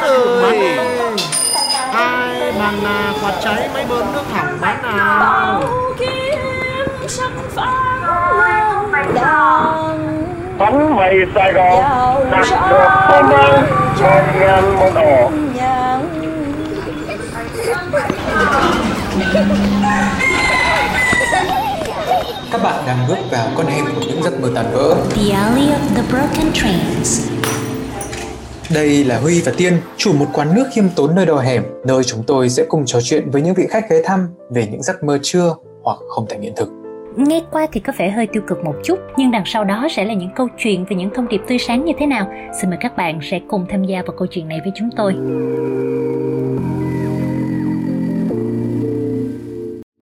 ơi hai màn à, quạt cháy máy bơm nước hỏng bán nào. Bánh mày sài gòn đặt được con mang cho ngàn một đỏ. các bạn đang bước vào con hẻm của những giấc mơ tàn vỡ. The alley of the broken trains. Đây là Huy và Tiên, chủ một quán nước khiêm tốn nơi đầu hẻm, nơi chúng tôi sẽ cùng trò chuyện với những vị khách ghé thăm về những giấc mơ chưa hoặc không thành hiện thực. Nghe qua thì có vẻ hơi tiêu cực một chút, nhưng đằng sau đó sẽ là những câu chuyện về những thông điệp tươi sáng như thế nào. Xin mời các bạn sẽ cùng tham gia vào câu chuyện này với chúng tôi.